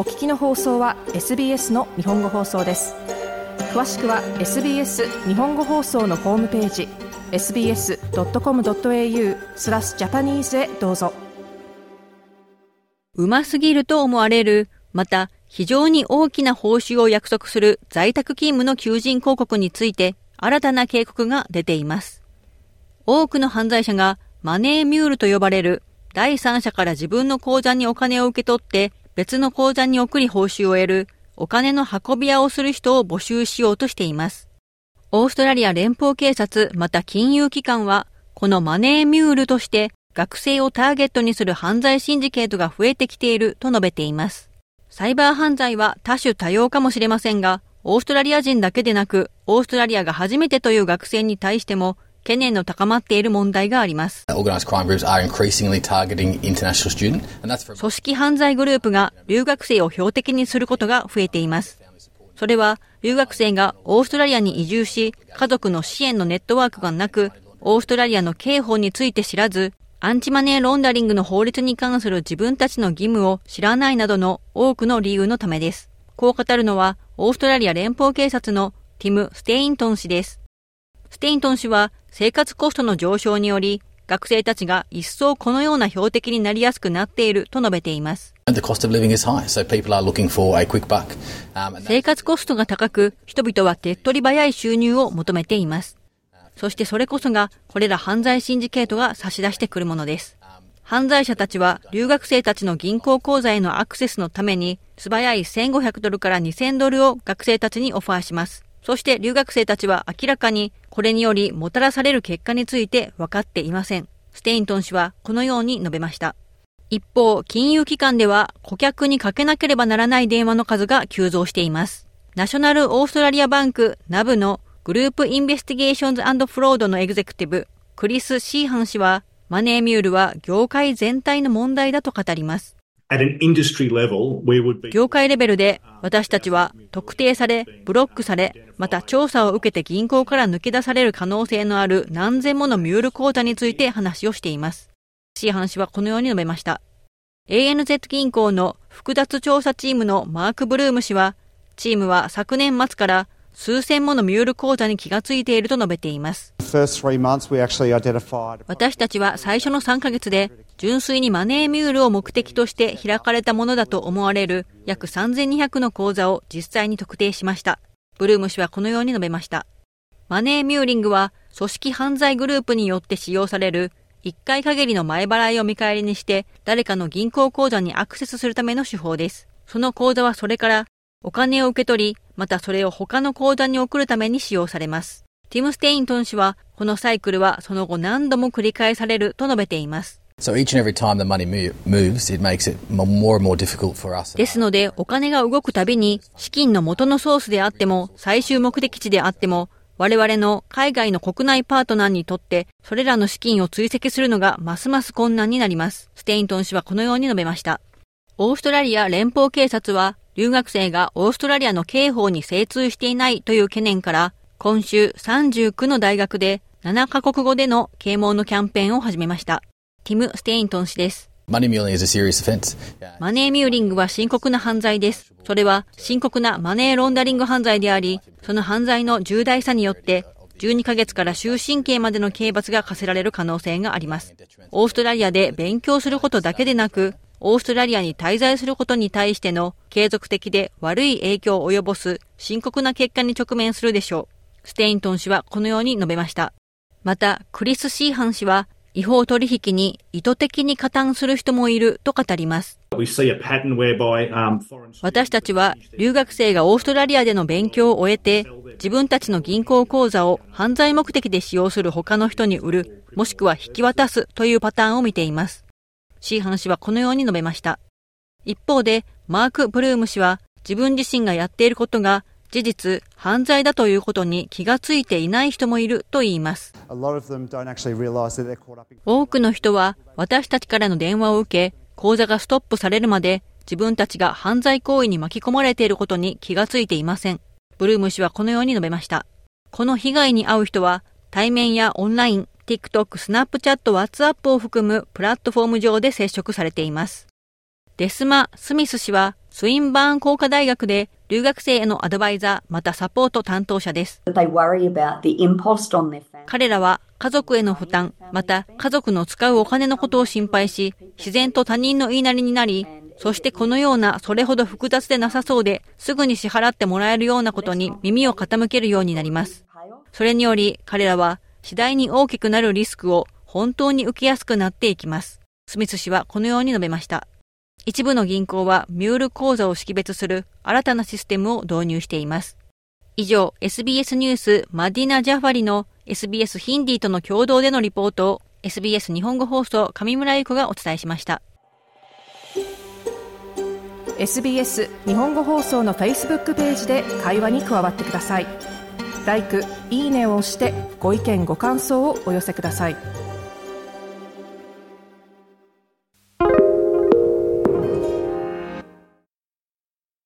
お聞きの放送は SBS の日本語放送です詳しくは SBS 日本語放送のホームページ sbs.com.au スラスジャパニーズへどうぞうますぎると思われる、また非常に大きな報酬を約束する在宅勤務の求人広告について新たな警告が出ています。多くの犯罪者がマネーミュールと呼ばれる第三者から自分の口座にお金を受け取って別の口座に送り報酬を得るお金の運び屋をする人を募集しようとしています。オーストラリア連邦警察また金融機関はこのマネーミュールとして学生をターゲットにする犯罪シンジケートが増えてきていると述べています。サイバー犯罪は多種多様かもしれませんが、オーストラリア人だけでなく、オーストラリアが初めてという学生に対しても、懸念の高まっている問題があります。組織犯罪グループが留学生を標的にすることが増えています。それは、留学生がオーストラリアに移住し、家族の支援のネットワークがなく、オーストラリアの刑法について知らず、アンチマネーロンダリングの法律に関する自分たちの義務を知らないなどの多くの理由のためです。こう語るのは、オーストラリア連邦警察のティム・ステイントン氏です。ステイントン氏は、生活コストの上昇により、学生たちが一層このような標的になりやすくなっていると述べています。生活コストが高く、人々は手っ取り早い収入を求めています。そしてそれこそが、これら犯罪シンジケートが差し出してくるものです。犯罪者たちは留学生たちの銀行口座へのアクセスのために素早い1500ドルから2000ドルを学生たちにオファーします。そして留学生たちは明らかにこれによりもたらされる結果について分かっていません。ステイントン氏はこのように述べました。一方、金融機関では顧客にかけなければならない電話の数が急増しています。ナショナルオーストラリアバンクナブのグループインベスティゲーションズフロードのエグゼクティブ、クリス・シーハン氏は、マネーミュールは業界全体の問題だと語ります。業界レベルで私たちは特定され、ブロックされ、また調査を受けて銀行から抜け出される可能性のある何千ものミュール口座について話をしています。シーハン氏はこのように述べました。ANZ 銀行の複雑調査チームのマーク・ブルーム氏は、チームは昨年末から数千ものミュール講座に気がついていると述べています。私たちは最初の3ヶ月で純粋にマネーミュールを目的として開かれたものだと思われる約3200の講座を実際に特定しました。ブルーム氏はこのように述べました。マネーミューリングは組織犯罪グループによって使用される1回限りの前払いを見返りにして誰かの銀行口座にアクセスするための手法です。その口座はそれからお金を受け取り、またそれを他の口座に送るために使用されます。ティム・ステイントン氏は、このサイクルはその後何度も繰り返されると述べています。ですので、お金が動くたびに、資金の元のソースであっても、最終目的地であっても、我々の海外の国内パートナーにとって、それらの資金を追跡するのがますます困難になります。ステイントン氏はこのように述べました。オーストラリア連邦警察は、留学生がオーストラリアの刑法に精通していないという懸念から、今週39の大学で7カ国語での啓蒙のキャンペーンを始めました。ティム・ステイントン氏です。マネーミューリングは深刻な犯罪です。それは深刻なマネーロンダリング犯罪であり、その犯罪の重大さによって12ヶ月から終身刑までの刑罰が課せられる可能性があります。オーストラリアで勉強することだけでなく、オーストラリアに滞在することに対しての継続的で悪い影響を及ぼす深刻な結果に直面するでしょう。ステイントン氏はこのように述べました。また、クリス・シーハン氏は、違法取引に意図的に加担する人もいると語ります。私たちは留学生がオーストラリアでの勉強を終えて自分たちの銀行口座を犯罪目的で使用する他の人に売るもしくは引き渡すというパターンを見ています。シーハン氏はこのように述べました。一方で、マーク・ブルーム氏は自分自身がやっていることが事実、犯罪だということに気がついていない人もいると言います。多くの人は私たちからの電話を受け、口座がストップされるまで自分たちが犯罪行為に巻き込まれていることに気がついていません。ブルーム氏はこのように述べました。この被害に遭う人は対面やオンライン、TikTok、Snapchat、WhatsApp を含むプラットフォーム上で接触されています。デスマ・スミス氏はスウィンバーン工科大学で留学生へのアドバイザーまたサポート担当者です。彼らは家族への負担、また家族の使うお金のことを心配し、自然と他人の言いなりになり、そしてこのようなそれほど複雑でなさそうですぐに支払ってもらえるようなことに耳を傾けるようになります。それにより彼らは次第に大きくなるリスクを本当に受けやすくなっていきます。スミス氏はこのように述べました。一部の銀行はミュール口座を識別する新たなシステムを導入しています。以上、SBS ニュースマディナ・ジャファリの SBS ヒンディとの共同でのリポートを SBS 日本語放送上村ゆ子がお伝えしました。SBS 日本語放送の Facebook ページで会話に加わってください。L i いいねを押してご意見ご感想をお寄せください。